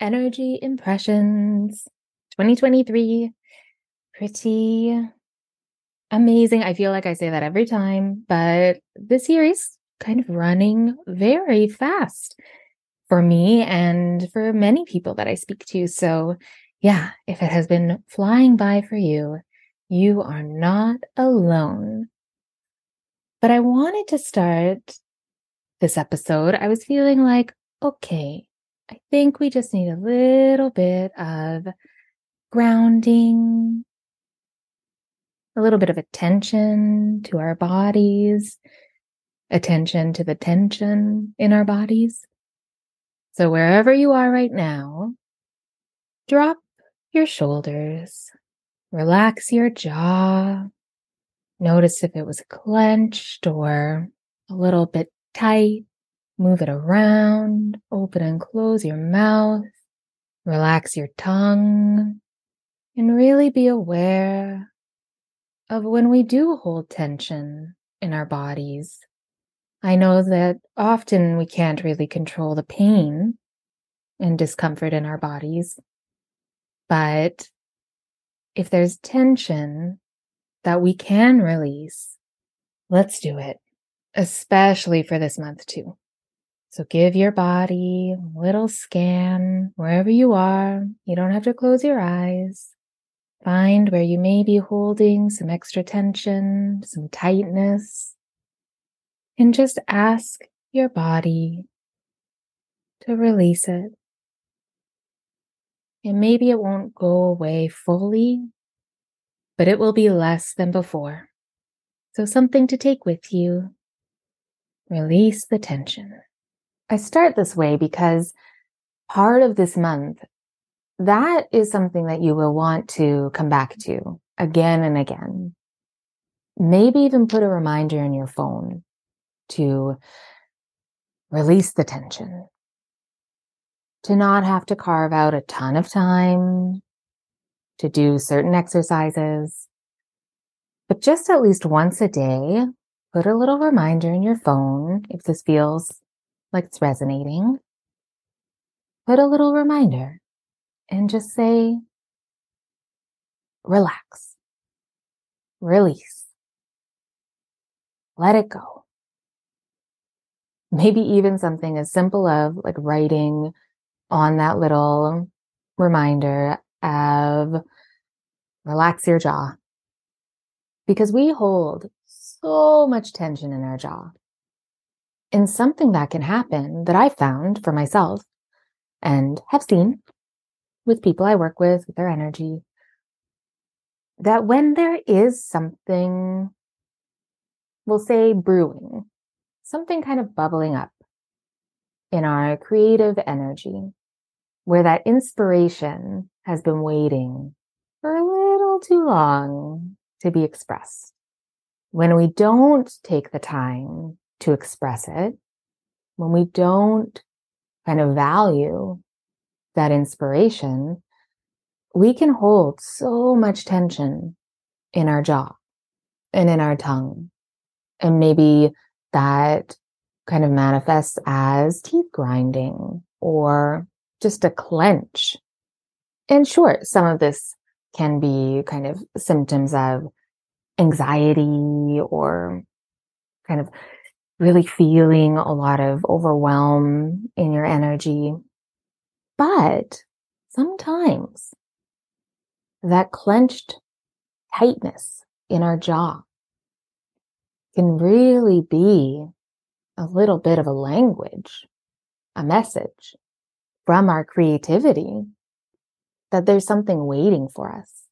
Energy Impressions 2023. Pretty amazing. I feel like I say that every time, but this year is kind of running very fast for me and for many people that I speak to. So, yeah, if it has been flying by for you, you are not alone. But I wanted to start this episode. I was feeling like, okay, I think we just need a little bit of grounding, a little bit of attention to our bodies, attention to the tension in our bodies. So, wherever you are right now, drop your shoulders, relax your jaw. Notice if it was clenched or a little bit tight. Move it around, open and close your mouth, relax your tongue, and really be aware of when we do hold tension in our bodies. I know that often we can't really control the pain and discomfort in our bodies, but if there's tension that we can release, let's do it, especially for this month too. So give your body a little scan wherever you are. You don't have to close your eyes. Find where you may be holding some extra tension, some tightness, and just ask your body to release it. And maybe it won't go away fully, but it will be less than before. So something to take with you. Release the tension. I start this way because part of this month, that is something that you will want to come back to again and again. Maybe even put a reminder in your phone to release the tension, to not have to carve out a ton of time to do certain exercises, but just at least once a day, put a little reminder in your phone if this feels like it's resonating, put a little reminder and just say, relax, release, let it go. Maybe even something as simple of like writing on that little reminder of relax your jaw. Because we hold so much tension in our jaw. And something that can happen that I've found for myself and have seen with people I work with, with their energy, that when there is something, we'll say brewing, something kind of bubbling up in our creative energy, where that inspiration has been waiting for a little too long to be expressed. When we don't take the time to express it, when we don't kind of value that inspiration, we can hold so much tension in our jaw and in our tongue. And maybe that kind of manifests as teeth grinding or just a clench. And sure, some of this can be kind of symptoms of anxiety or kind of really feeling a lot of overwhelm in your energy. But sometimes that clenched tightness in our jaw can really be a little bit of a language, a message from our creativity that there's something waiting for us.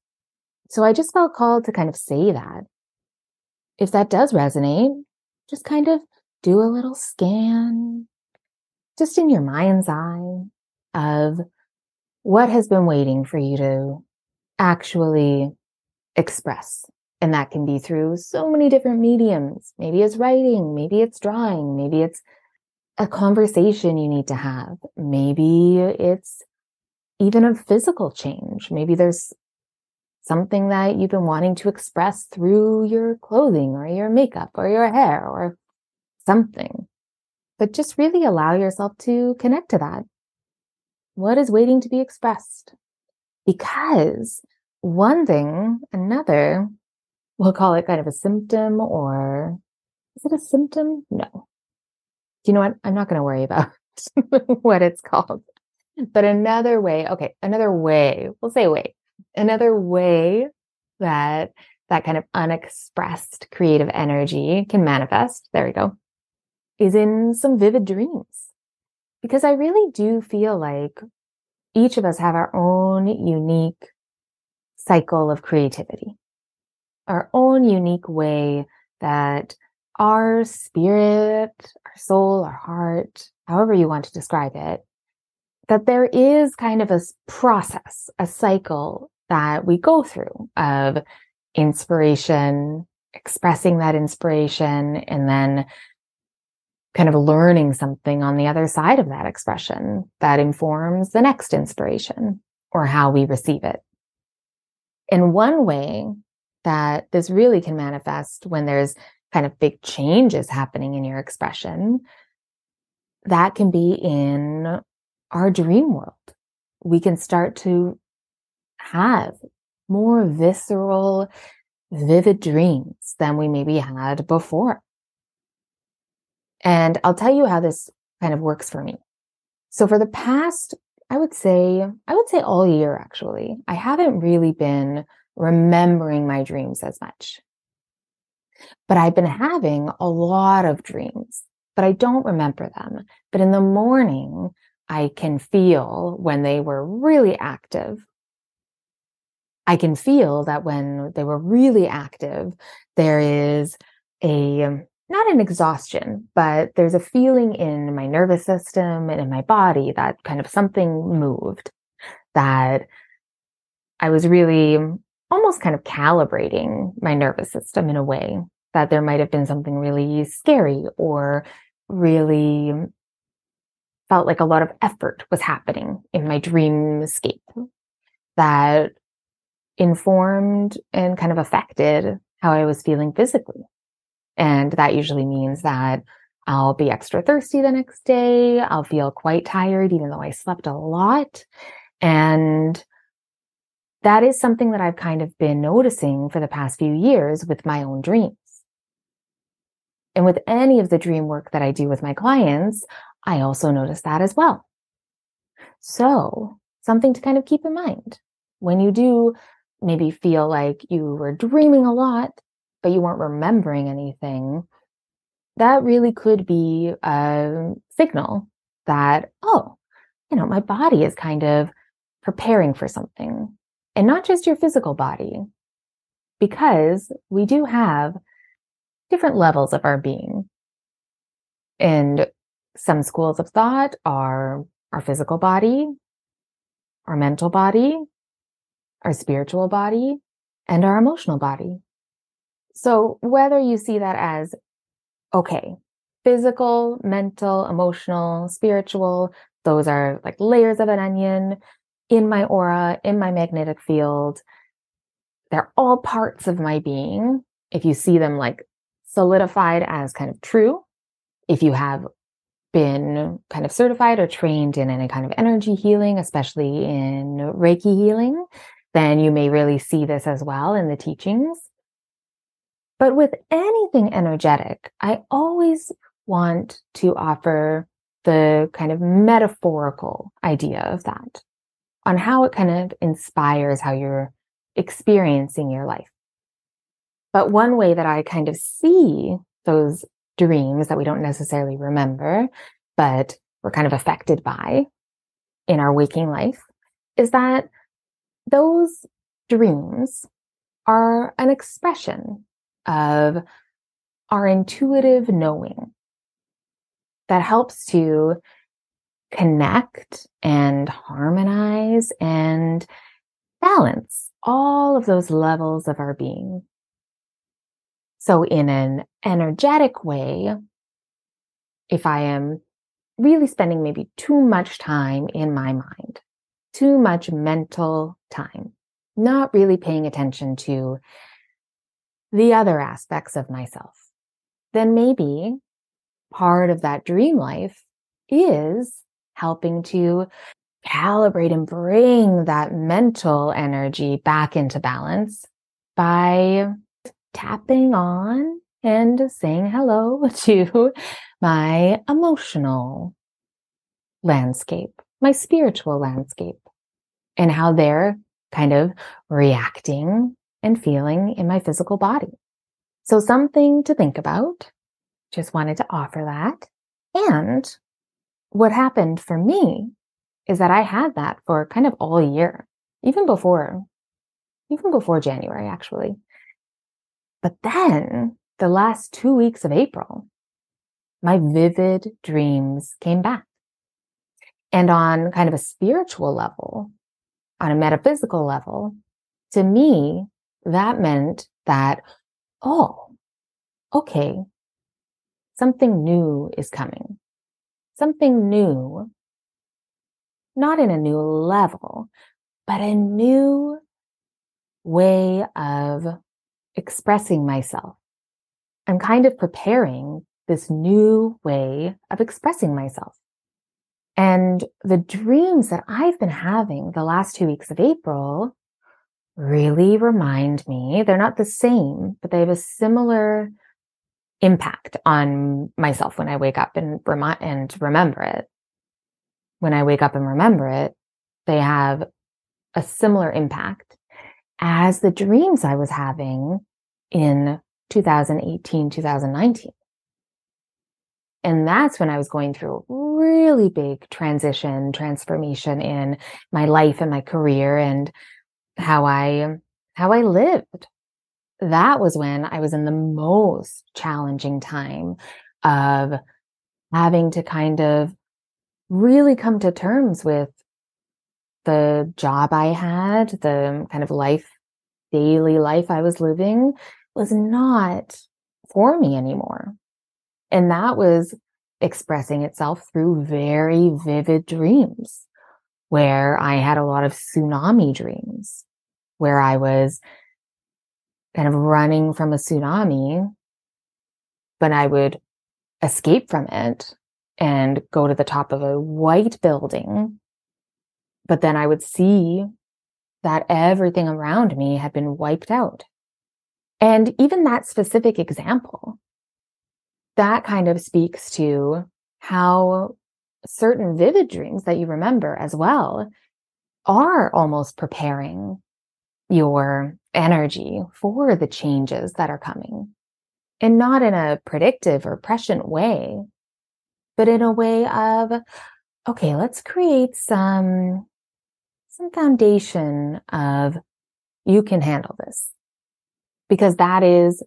So I just felt called to kind of say that. If that does resonate, just kind of do a little scan just in your mind's eye of what has been waiting for you to actually express? And that can be through so many different mediums. Maybe it's writing, maybe it's drawing, maybe it's a conversation you need to have. Maybe it's even a physical change. Maybe there's something that you've been wanting to express through your clothing or your makeup or your hair or something. But just really allow yourself to connect to that. What is waiting to be expressed? Because one thing, another, we'll call it kind of a symptom or is it a symptom? No. You know what? I'm not going to worry about what it's called. But another way, okay, another way, we'll say way, another way that that kind of unexpressed creative energy can manifest, there we go, is in some vivid dreams. Because I really do feel like each of us have our own unique cycle of creativity, our own unique way that our spirit, our soul, our heart, however you want to describe it, that there is kind of a process, a cycle that we go through of inspiration, expressing that inspiration, and then kind of learning something on the other side of that expression that informs the next inspiration or how we receive it. In one way that this really can manifest when there's kind of big changes happening in your expression, that can be in our dream world. We can start to have more visceral, vivid dreams than we maybe had before. And I'll tell you how this kind of works for me. So for the past, I would say, I would say all year actually, I haven't really been remembering my dreams as much. But I've been having a lot of dreams, but I don't remember them. But in the morning, I can feel when they were really active. I can feel that when they were really active, there is a, not an exhaustion, but there's a feeling in my nervous system and in my body that kind of something moved that I was really almost kind of calibrating my nervous system in a way that there might have been something really scary or really felt like a lot of effort was happening in my dreamscape that informed and kind of affected how I was feeling physically. And that usually means that I'll be extra thirsty the next day. I'll feel quite tired, even though I slept a lot. And that is something that I've kind of been noticing for the past few years with my own dreams. And with any of the dream work that I do with my clients, I also notice that as well. So something to kind of keep in mind when you do maybe feel like you were dreaming a lot, but you weren't remembering anything. That really could be a signal that, oh, you know, my body is kind of preparing for something and not just your physical body, because we do have different levels of our being. And some schools of thought are our physical body, our mental body, our spiritual body, and our emotional body. So whether you see that as, okay, physical, mental, emotional, spiritual, those are like layers of an onion in my aura, in my magnetic field. They're all parts of my being. If you see them like solidified as kind of true, if you have been kind of certified or trained in any kind of energy healing, especially in Reiki healing, then you may really see this as well in the teachings. But with anything energetic, I always want to offer the kind of metaphorical idea of that on how it kind of inspires how you're experiencing your life. But one way that I kind of see those dreams that we don't necessarily remember, but we're kind of affected by in our waking life is that those dreams are an expression of our intuitive knowing that helps to connect and harmonize and balance all of those levels of our being. So in an energetic way, if I am really spending maybe too much time in my mind, too much mental time, not really paying attention to the other aspects of myself, then maybe part of that dream life is helping to calibrate and bring that mental energy back into balance by tapping on and saying hello to my emotional landscape, my spiritual landscape, and how they're kind of reacting and feeling in my physical body. So something to think about. Just wanted to offer that. And what happened for me is that I had that for kind of all year, even before, even before January, actually. But then the last two weeks of April, my vivid dreams came back. And on kind of a spiritual level, on a metaphysical level, to me, that meant that, oh, okay, something new is coming. Something new, not in a new level, but a new way of expressing myself. I'm kind of preparing this new way of expressing myself. And the dreams that I've been having the last two weeks of April really remind me, they're not the same, but they have a similar impact on myself when I wake up and remind and remember it. When I wake up and remember it, they have a similar impact as the dreams I was having in 2018, 2019. And that's when I was going through a really big transition, transformation in my life and my career and how I, how I lived. That was when I was in the most challenging time of having to kind of really come to terms with the job I had, the kind of life, daily life I was living was not for me anymore. And that was expressing itself through very vivid dreams where I had a lot of tsunami dreams where I was kind of running from a tsunami, but I would escape from it and go to the top of a white building. But then I would see that everything around me had been wiped out. And even that specific example, that kind of speaks to how certain vivid dreams that you remember as well are almost preparing your energy for the changes that are coming. And not in a predictive or prescient way, but in a way of, okay, let's create some, some foundation of you can handle this because that is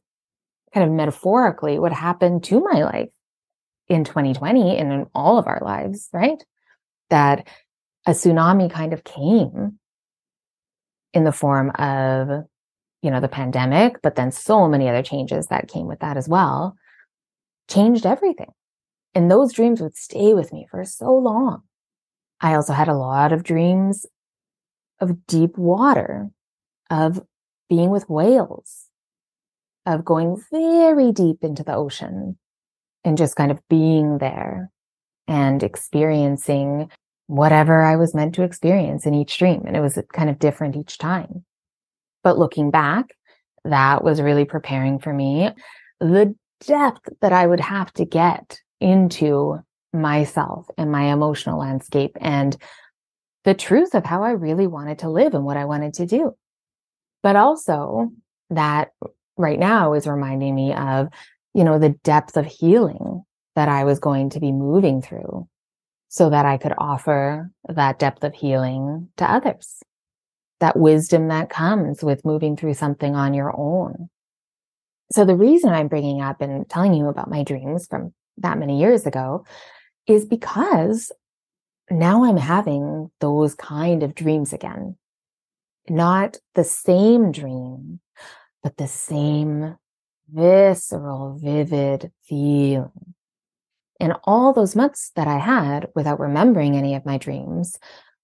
kind of metaphorically what happened to my life in 2020 and in all of our lives, right? That a tsunami kind of came in the form of, you know, the pandemic, but then so many other changes that came with that as well, changed everything. And those dreams would stay with me for so long. I also had a lot of dreams of deep water, of being with whales, of going very deep into the ocean and just kind of being there and experiencing whatever I was meant to experience in each dream. And it was kind of different each time. But looking back, that was really preparing for me the depth that I would have to get into myself and my emotional landscape and the truth of how I really wanted to live and what I wanted to do. But also that right now is reminding me of, you know, the depth of healing that I was going to be moving through so that I could offer that depth of healing to others. That wisdom that comes with moving through something on your own. So the reason I'm bringing up and telling you about my dreams from that many years ago is because now I'm having those kind of dreams again. Not the same dream, but the same visceral, vivid feeling. And all those months that I had without remembering any of my dreams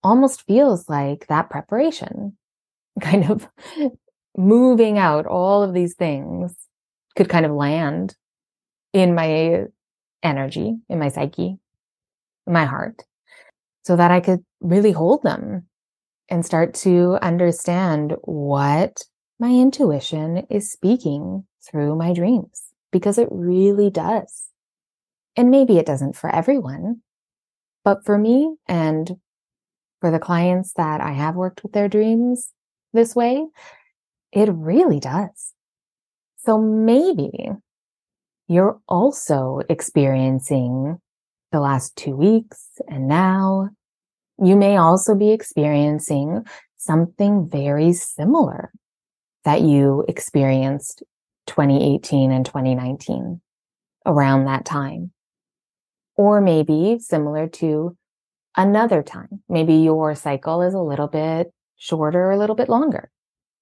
almost feels like that preparation, kind of moving out all of these things could kind of land in my energy, in my psyche, in my heart, so that I could really hold them and start to understand what my intuition is speaking through my dreams because it really does. And maybe it doesn't for everyone, but for me and for the clients that I have worked with their dreams this way, it really does. So maybe you're also experiencing the last two weeks and now you may also be experiencing something very similar that you experienced 2018 and 2019 around that time. Or maybe similar to another time. Maybe your cycle is a little bit shorter, a little bit longer.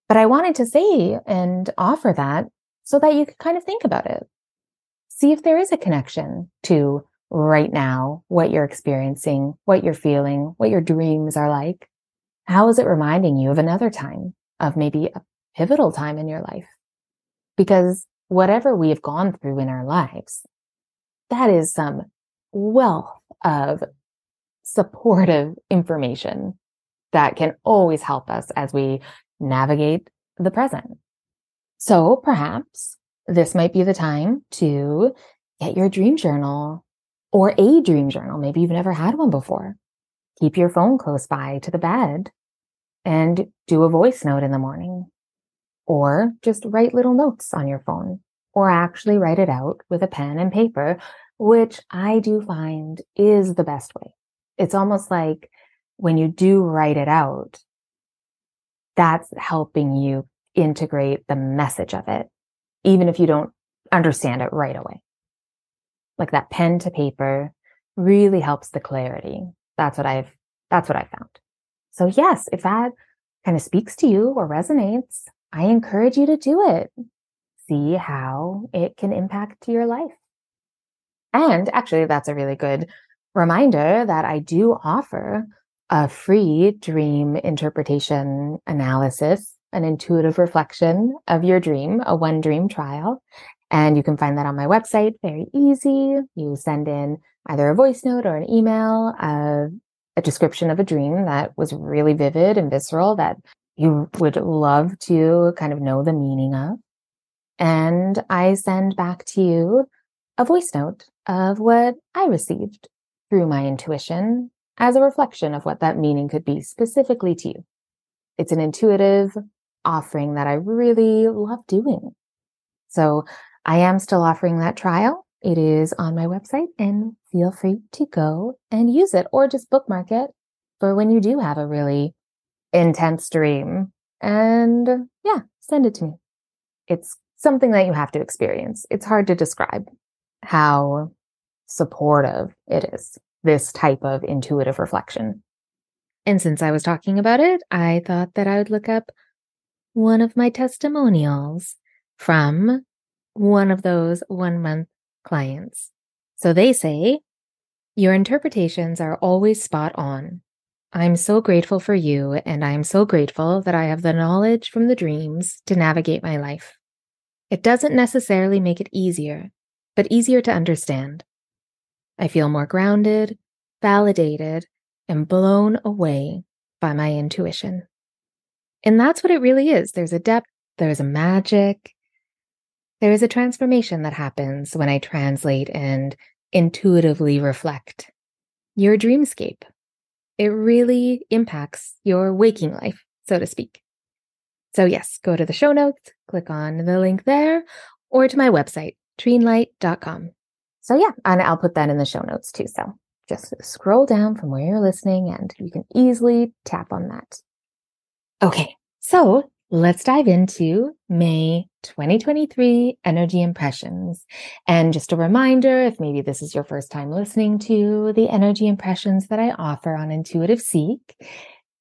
But I wanted to say and offer that so that you could kind of think about it. See if there is a connection to right now, what you're experiencing, what you're feeling, what your dreams are like. How is it reminding you of another time, of maybe a pivotal time in your life? Because whatever we have gone through in our lives, that is some wealth of supportive information that can always help us as we navigate the present. So perhaps this might be the time to get your dream journal or a dream journal. Maybe you've never had one before. Keep your phone close by to the bed and do a voice note in the morning or just write little notes on your phone or actually write it out with a pen and paper, which I do find is the best way. It's almost like when you do write it out, that's helping you integrate the message of it, even if you don't understand it right away. Like that pen to paper really helps the clarity. That's what I've, that's what I found. So yes, if that kind of speaks to you or resonates, I encourage you to do it. See how it can impact your life. And actually, that's a really good reminder that I do offer a free dream interpretation analysis, an intuitive reflection of your dream, a one dream trial. And you can find that on my website. Very easy. You send in either a voice note or an email, uh, a description of a dream that was really vivid and visceral that you would love to kind of know the meaning of. And I send back to you a voice note of what I received through my intuition as a reflection of what that meaning could be specifically to you. It's an intuitive offering that I really love doing. So I am still offering that trial. It is on my website and feel free to go and use it or just bookmark it for when you do have a really intense dream. And yeah, send it to me. It's something that you have to experience. It's hard to describe how supportive it is, this type of intuitive reflection. And since I was talking about it, I thought that I would look up one of my testimonials from one of those one month clients. So they say, Your interpretations are always spot on. I'm so grateful for you, and I'm so grateful that I have the knowledge from the dreams to navigate my life. It doesn't necessarily make it easier, but easier to understand. I feel more grounded, validated, and blown away by my intuition. And that's what it really is. There's a depth, there's a magic, there is a transformation that happens when I translate and intuitively reflect your dreamscape. It really impacts your waking life, so to speak. So, yes, go to the show notes, click on the link there, or to my website, treenlight.com. So, yeah, and I'll put that in the show notes too. So, just scroll down from where you're listening and you can easily tap on that. Okay, so let's dive into May 2023 energy impressions. And just a reminder if maybe this is your first time listening to the energy impressions that I offer on Intuitive Seek,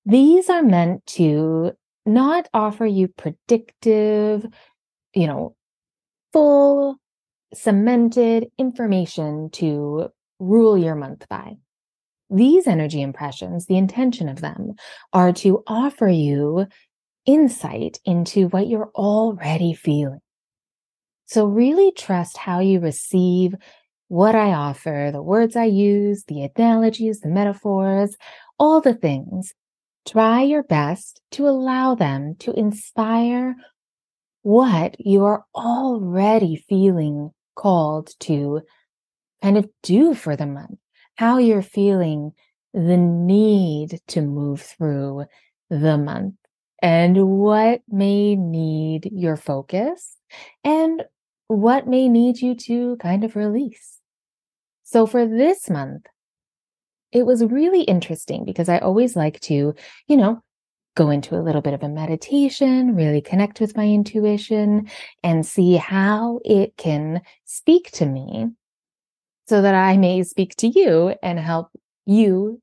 these are meant to not offer you predictive, you know, full cemented information to rule your month by. These energy impressions, the intention of them are to offer you insight into what you're already feeling. So really trust how you receive what I offer, the words I use, the analogies, the metaphors, all the things. Try your best to allow them to inspire what you are already feeling called to kind of do for the month, how you're feeling the need to move through the month and what may need your focus and what may need you to kind of release. So for this month, it was really interesting because I always like to, you know, go into a little bit of a meditation, really connect with my intuition and see how it can speak to me so that I may speak to you and help you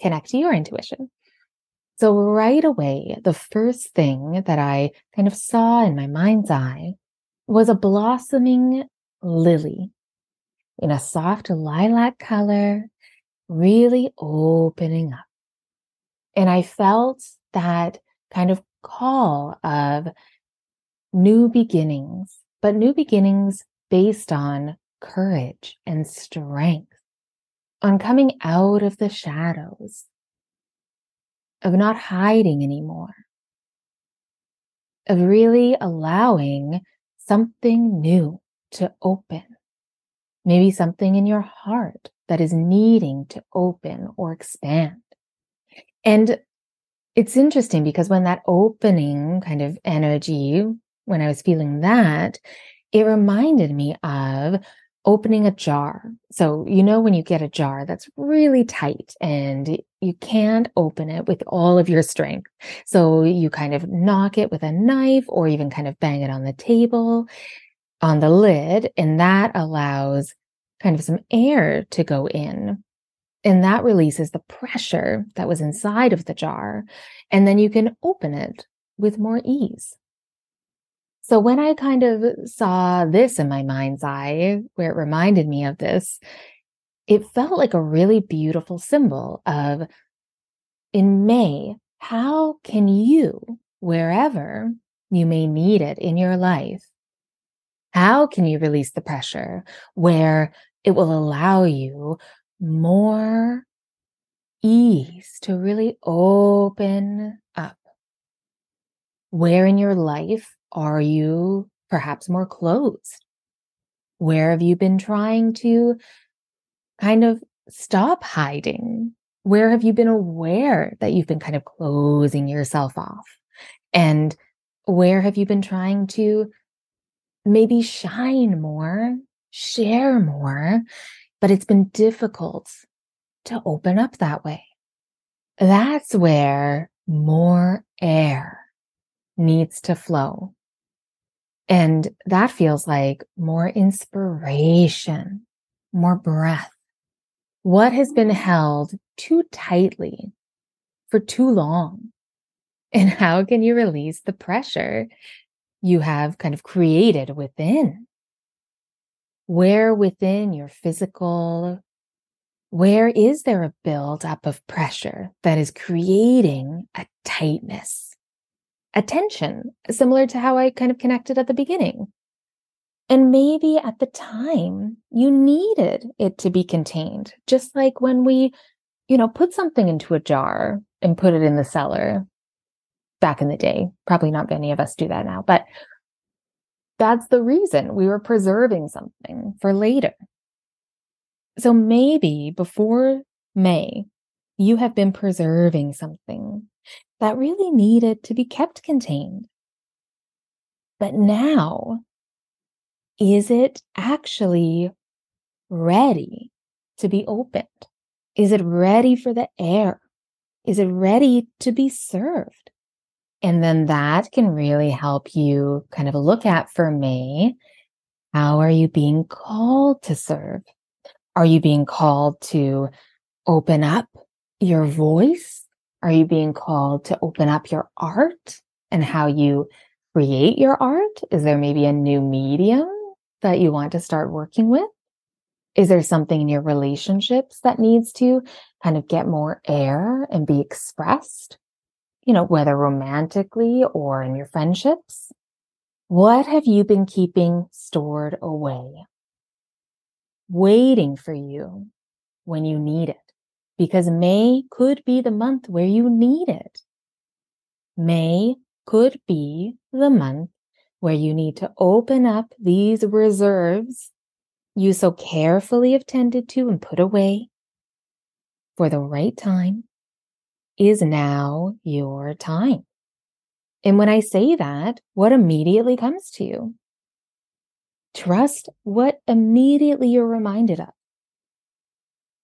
connect to your intuition. So right away, the first thing that I kind of saw in my mind's eye was a blossoming lily in a soft lilac color, really opening up. And I felt that kind of call of new beginnings, but new beginnings based on courage and strength, on coming out of the shadows, of not hiding anymore, of really allowing something new to open. Maybe something in your heart that is needing to open or expand. And it's interesting because when that opening kind of energy, when I was feeling that, it reminded me of opening a jar. So, you know, when you get a jar that's really tight and you can't open it with all of your strength. So you kind of knock it with a knife or even kind of bang it on the table, on the lid, and that allows kind of some air to go in. And that releases the pressure that was inside of the jar. And then you can open it with more ease. So when I kind of saw this in my mind's eye, where it reminded me of this, it felt like a really beautiful symbol of in May, how can you, wherever you may need it in your life, how can you release the pressure where it will allow you more ease to really open up? Where in your life are you perhaps more closed? Where have you been trying to kind of stop hiding? Where have you been aware that you've been kind of closing yourself off? And where have you been trying to maybe shine more, share more, but it's been difficult to open up that way? That's where more air needs to flow. And that feels like more inspiration, more breath. What has been held too tightly for too long? And how can you release the pressure you have kind of created within? Where within your physical, where is there a buildup of pressure that is creating a tightness? attention, similar to how I kind of connected at the beginning. And maybe at the time you needed it to be contained, just like when we, you know, put something into a jar and put it in the cellar back in the day. Probably not many of us do that now, but that's the reason we were preserving something for later. So maybe before May, you have been preserving something that really needed to be kept contained. But now, is it actually ready to be opened? Is it ready for the air? Is it ready to be served? And then that can really help you kind of look at for May how are you being called to serve? Are you being called to open up your voice? Are you being called to open up your art and how you create your art? Is there maybe a new medium that you want to start working with? Is there something in your relationships that needs to kind of get more air and be expressed? You know, whether romantically or in your friendships? What have you been keeping stored away? Waiting for you when you need it. Because May could be the month where you need it. May could be the month where you need to open up these reserves you so carefully have tended to and put away for the right time is now your time. And when I say that, what immediately comes to you? Trust what immediately you're reminded of.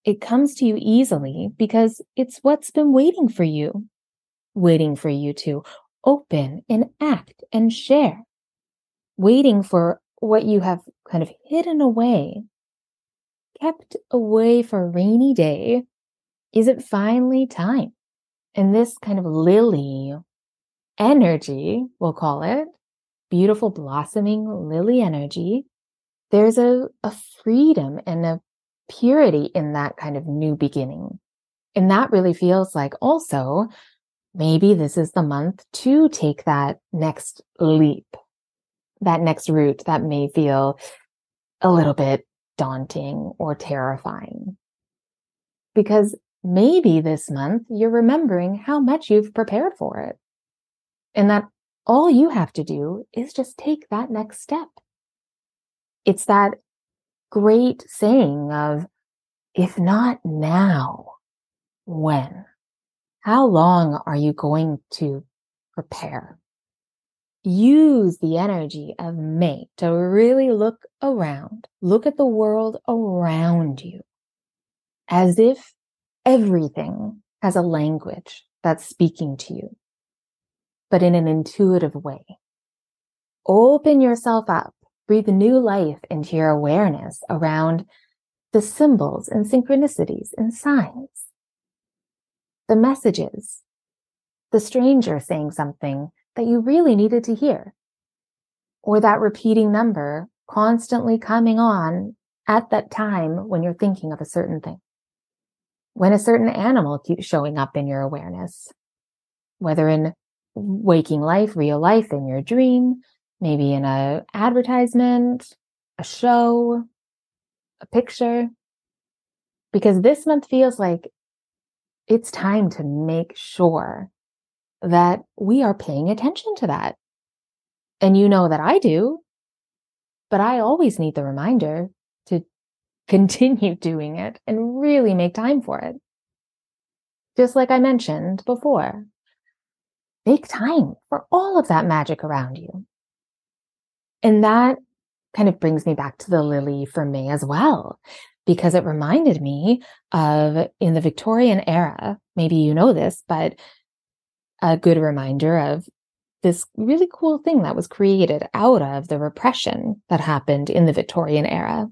It comes to you easily because it's what's been waiting for you, waiting for you to open and act and share, waiting for what you have kind of hidden away, kept away for a rainy day. Is it finally time? And this kind of lily energy, we'll call it, beautiful blossoming lily energy, there's a, a freedom and a purity in that kind of new beginning. And that really feels like also maybe this is the month to take that next leap, that next route that may feel a little bit daunting or terrifying. Because maybe this month you're remembering how much you've prepared for it and that all you have to do is just take that next step. It's that great saying of, if not now, when? How long are you going to prepare? Use the energy of May to really look around, look at the world around you as if everything has a language that's speaking to you but in an intuitive way. Open yourself up, breathe new life into your awareness around the symbols and synchronicities and signs, the messages, the stranger saying something that you really needed to hear, or that repeating number constantly coming on at that time when you're thinking of a certain thing. When a certain animal keeps showing up in your awareness, whether in waking life, real life in your dream, maybe in a advertisement, a show, a picture. Because this month feels like it's time to make sure that we are paying attention to that. And you know that I do, but I always need the reminder to continue doing it and really make time for it. Just like I mentioned before, make time for all of that magic around you. And that kind of brings me back to the lily for me as well, because it reminded me of in the Victorian era, maybe you know this, but a good reminder of this really cool thing that was created out of the repression that happened in the Victorian era.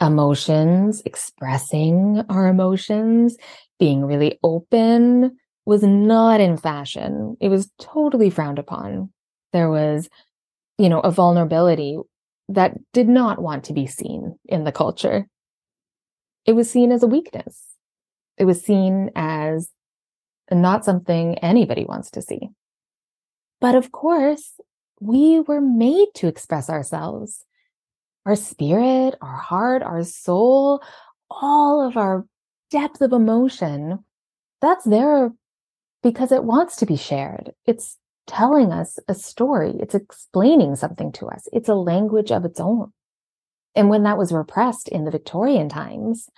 Emotions, expressing our emotions, being really open, was not in fashion. It was totally frowned upon. There was, you know, a vulnerability that did not want to be seen in the culture. It was seen as a weakness. It was seen as not something anybody wants to see. But of course, we were made to express ourselves. Our spirit, our heart, our soul, all of our depth of emotion, that's there because it wants to be shared. It's telling us a story. It's explaining something to us. It's a language of its own. And when that was repressed in the Victorian times,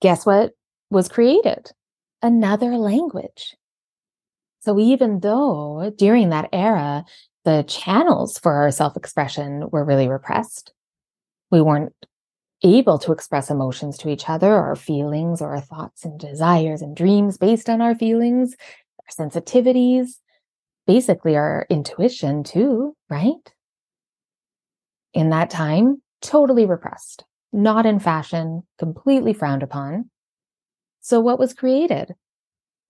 guess what was created? Another language. So even though during that era, the channels for our self expression were really repressed, we weren't able to express emotions to each other, our feelings, or our thoughts and desires and dreams based on our feelings our sensitivities, basically our intuition too, right? In that time, totally repressed, not in fashion, completely frowned upon. So what was created?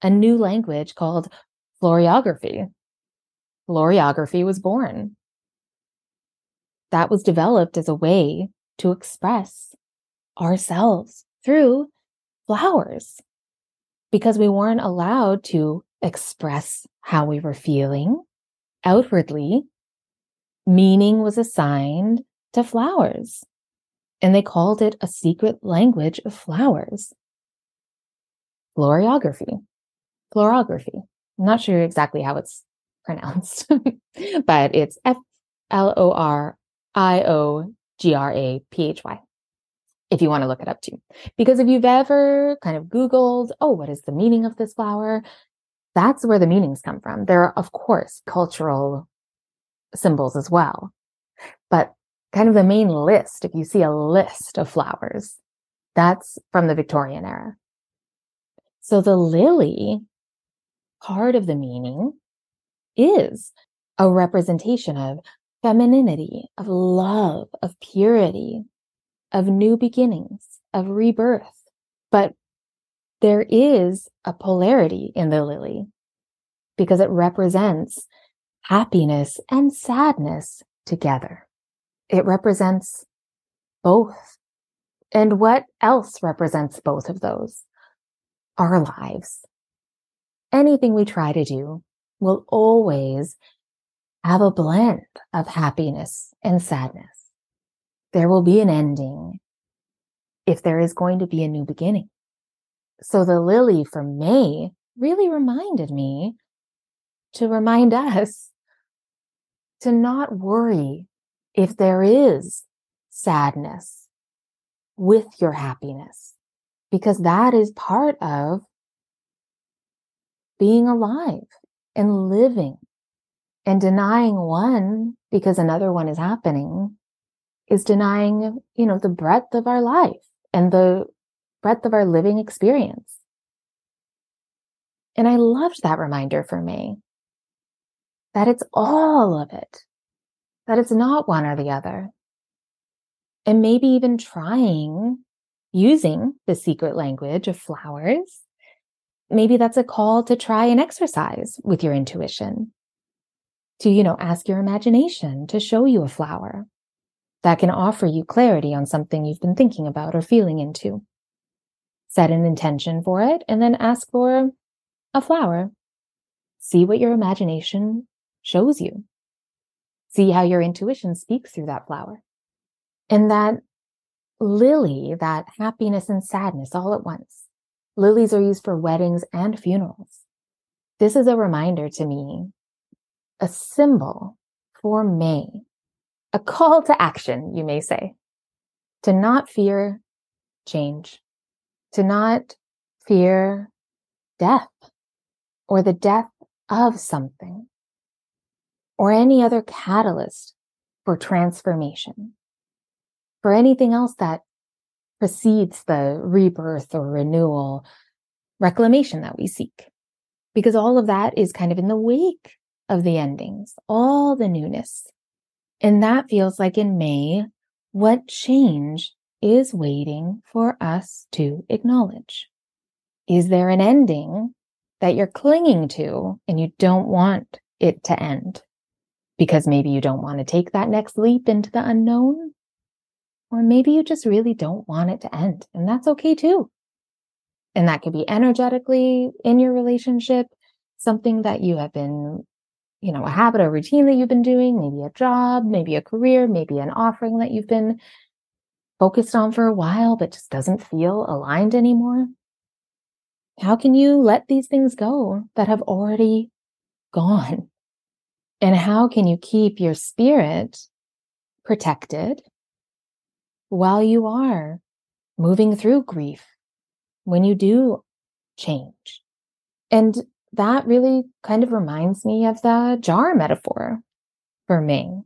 A new language called florography. Florography was born. That was developed as a way to express ourselves through flowers because we weren't allowed to express how we were feeling outwardly. Meaning was assigned to flowers and they called it a secret language of flowers. Florography. Florography. I'm not sure exactly how it's pronounced, but it's F L O R I O G R A P H Y. If you want to look it up too. Because if you've ever kind of Googled, oh, what is the meaning of this flower? That's where the meanings come from. There are, of course, cultural symbols as well. But kind of the main list, if you see a list of flowers, that's from the Victorian era. So the lily, part of the meaning is a representation of femininity, of love, of purity, of new beginnings, of rebirth. But there is a polarity in the lily because it represents happiness and sadness together. It represents both. And what else represents both of those? Our lives. Anything we try to do will always have a blend of happiness and sadness. There will be an ending if there is going to be a new beginning. So the lily from May really reminded me to remind us to not worry if there is sadness with your happiness, because that is part of being alive and living and denying one because another one is happening is denying, you know, the breadth of our life and the breadth of our living experience. And I loved that reminder for me that it's all of it, that it's not one or the other. And maybe even trying using the secret language of flowers. Maybe that's a call to try an exercise with your intuition to, you know, ask your imagination to show you a flower that can offer you clarity on something you've been thinking about or feeling into. Set an intention for it and then ask for a flower. See what your imagination shows you. See how your intuition speaks through that flower. And that lily, that happiness and sadness all at once. Lilies are used for weddings and funerals. This is a reminder to me a symbol for May, a call to action, you may say, to not fear change, to not fear death or the death of something or any other catalyst for transformation, for anything else that precedes the rebirth or renewal, reclamation that we seek. Because all of that is kind of in the wake of the endings, all the newness. And that feels like in May, what change is waiting for us to acknowledge? Is there an ending that you're clinging to and you don't want it to end? Because maybe you don't want to take that next leap into the unknown. Or maybe you just really don't want it to end. And that's okay too. And that could be energetically in your relationship, something that you have been you know, a habit or routine that you've been doing, maybe a job, maybe a career, maybe an offering that you've been focused on for a while, but just doesn't feel aligned anymore? How can you let these things go that have already gone? And how can you keep your spirit protected while you are moving through grief when you do change? And that really kind of reminds me of the jar metaphor for me.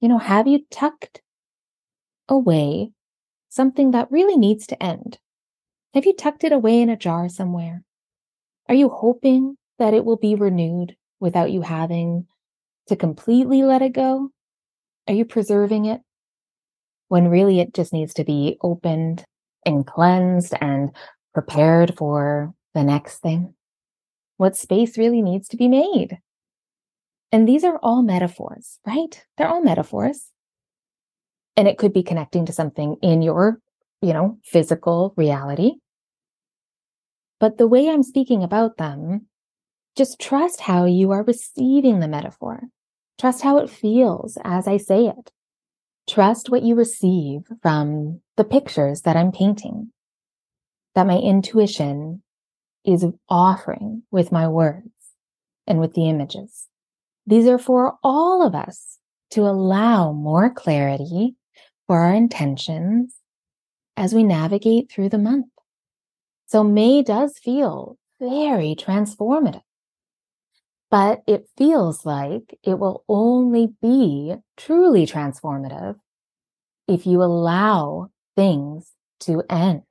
You know, have you tucked away something that really needs to end? Have you tucked it away in a jar somewhere? Are you hoping that it will be renewed without you having to completely let it go? Are you preserving it when really it just needs to be opened and cleansed and prepared for the next thing? What space really needs to be made? And these are all metaphors, right? They're all metaphors. And it could be connecting to something in your, you know, physical reality. But the way I'm speaking about them, just trust how you are receiving the metaphor. Trust how it feels as I say it. Trust what you receive from the pictures that I'm painting, that my intuition is offering with my words and with the images. These are for all of us to allow more clarity for our intentions as we navigate through the month. So May does feel very transformative, but it feels like it will only be truly transformative if you allow things to end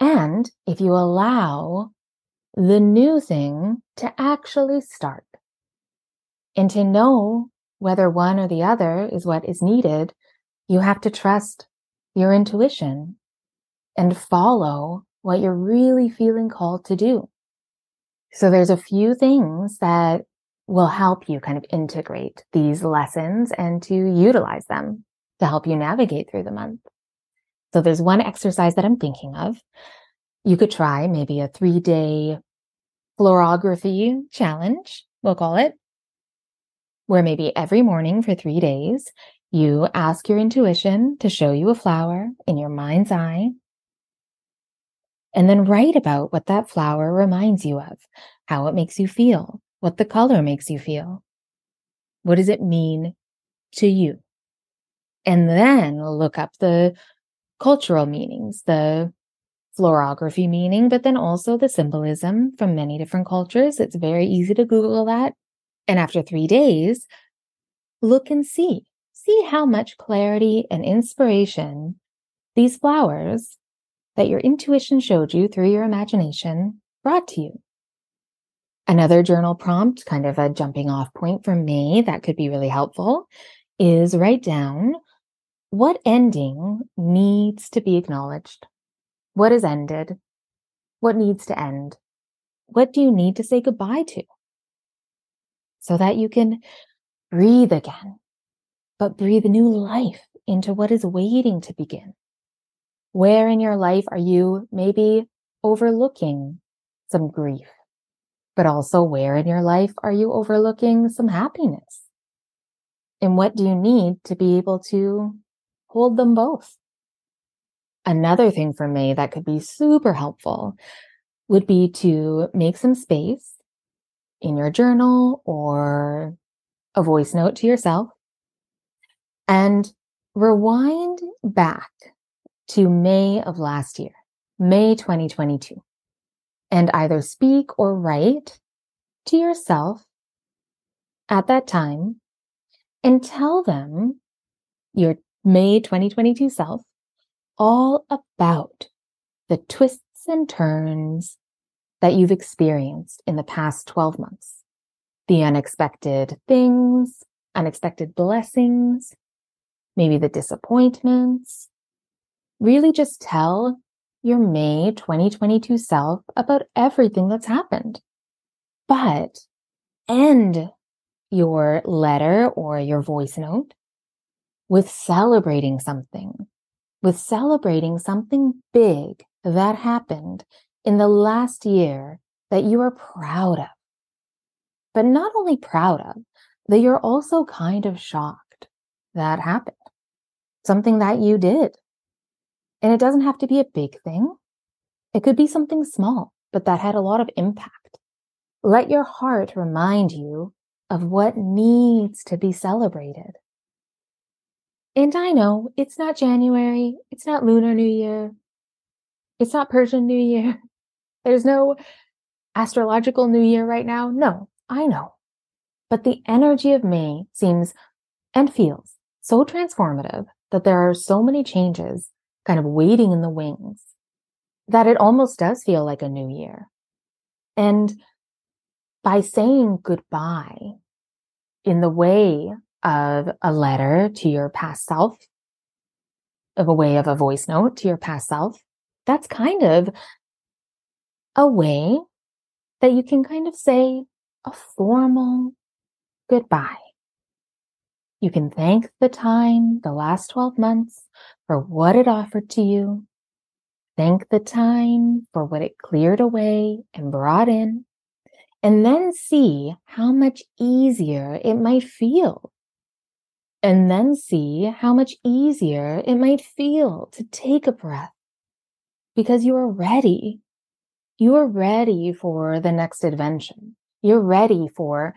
and if you allow the new thing to actually start. And to know whether one or the other is what is needed, you have to trust your intuition and follow what you're really feeling called to do. So there's a few things that will help you kind of integrate these lessons and to utilize them to help you navigate through the month. So there's one exercise that I'm thinking of. You could try maybe a three day florography challenge, we'll call it, where maybe every morning for three days, you ask your intuition to show you a flower in your mind's eye. And then write about what that flower reminds you of, how it makes you feel, what the color makes you feel. What does it mean to you? And then look up the cultural meanings, the florography meaning, but then also the symbolism from many different cultures. It's very easy to Google that. And after three days, look and see. See how much clarity and inspiration these flowers that your intuition showed you through your imagination brought to you. Another journal prompt, kind of a jumping off point for me that could be really helpful, is write down what ending needs to be acknowledged what has ended? What needs to end? What do you need to say goodbye to? So that you can breathe again, but breathe new life into what is waiting to begin. Where in your life are you maybe overlooking some grief? But also where in your life are you overlooking some happiness? And what do you need to be able to hold them both? Another thing for me that could be super helpful would be to make some space in your journal or a voice note to yourself and rewind back to May of last year, May 2022, and either speak or write to yourself at that time and tell them your May 2022 self all about the twists and turns that you've experienced in the past 12 months. The unexpected things, unexpected blessings, maybe the disappointments. Really just tell your May 2022 self about everything that's happened. But end your letter or your voice note with celebrating something with celebrating something big that happened in the last year that you are proud of. But not only proud of, that you're also kind of shocked that happened. Something that you did. And it doesn't have to be a big thing. It could be something small, but that had a lot of impact. Let your heart remind you of what needs to be celebrated. And I know it's not January, it's not Lunar New Year, it's not Persian New Year. There's no astrological New Year right now. No, I know. But the energy of May seems and feels so transformative that there are so many changes kind of waiting in the wings that it almost does feel like a new year. And by saying goodbye in the way of a letter to your past self, of a way of a voice note to your past self, that's kind of a way that you can kind of say a formal goodbye. You can thank the time, the last 12 months, for what it offered to you. Thank the time for what it cleared away and brought in. And then see how much easier it might feel. And then see how much easier it might feel to take a breath because you are ready. You are ready for the next adventure. You're ready for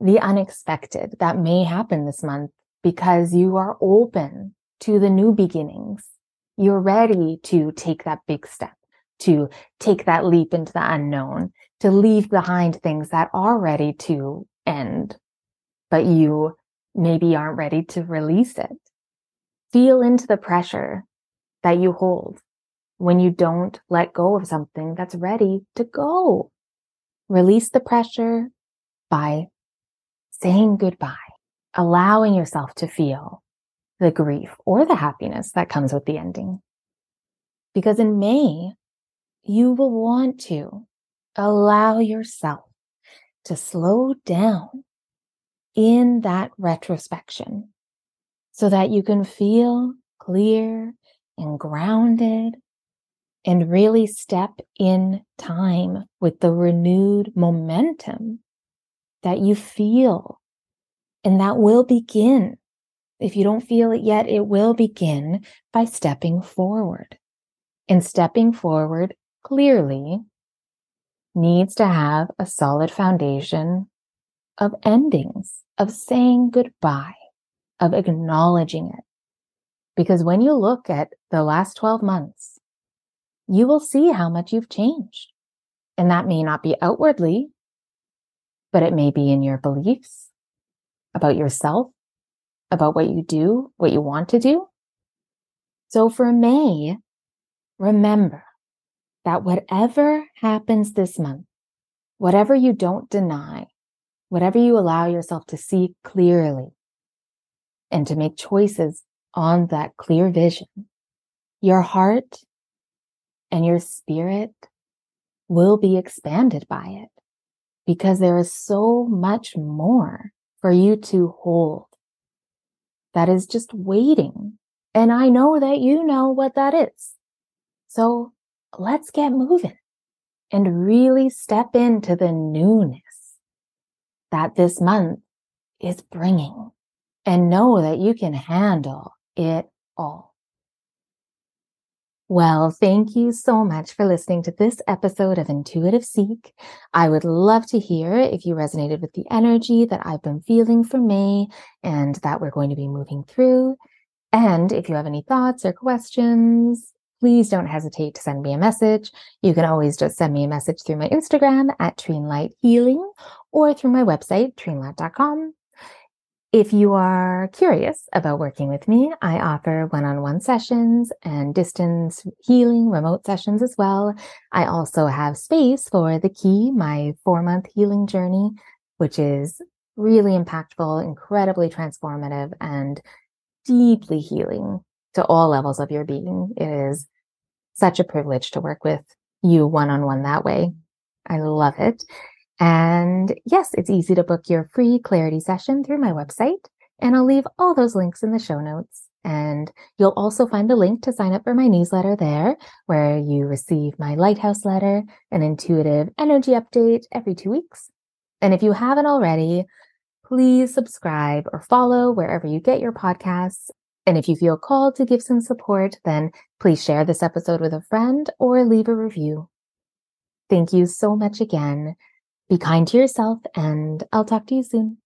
the unexpected that may happen this month because you are open to the new beginnings. You're ready to take that big step, to take that leap into the unknown, to leave behind things that are ready to end, but you maybe aren't ready to release it. Feel into the pressure that you hold when you don't let go of something that's ready to go. Release the pressure by saying goodbye, allowing yourself to feel the grief or the happiness that comes with the ending. Because in May, you will want to allow yourself to slow down in that retrospection so that you can feel clear and grounded and really step in time with the renewed momentum that you feel. And that will begin. If you don't feel it yet, it will begin by stepping forward. And stepping forward clearly needs to have a solid foundation of endings, of saying goodbye, of acknowledging it. Because when you look at the last 12 months, you will see how much you've changed. And that may not be outwardly, but it may be in your beliefs about yourself, about what you do, what you want to do. So for May, remember that whatever happens this month, whatever you don't deny, whatever you allow yourself to see clearly and to make choices on that clear vision, your heart and your spirit will be expanded by it because there is so much more for you to hold that is just waiting. And I know that you know what that is. So let's get moving and really step into the newness that this month is bringing and know that you can handle it all. Well, thank you so much for listening to this episode of Intuitive Seek. I would love to hear if you resonated with the energy that I've been feeling for May and that we're going to be moving through. And if you have any thoughts or questions, please don't hesitate to send me a message. You can always just send me a message through my Instagram at Treenlight Healing or through my website, treenlight.com. If you are curious about working with me, I offer one on one sessions and distance healing remote sessions as well. I also have space for the key, my four month healing journey, which is really impactful, incredibly transformative, and deeply healing to all levels of your being. It is such a privilege to work with you one on one that way. I love it. And yes, it's easy to book your free clarity session through my website. And I'll leave all those links in the show notes. And you'll also find a link to sign up for my newsletter there, where you receive my lighthouse letter, an intuitive energy update every two weeks. And if you haven't already, please subscribe or follow wherever you get your podcasts. And if you feel called to give some support, then please share this episode with a friend or leave a review. Thank you so much again. Be kind to yourself, and I'll talk to you soon.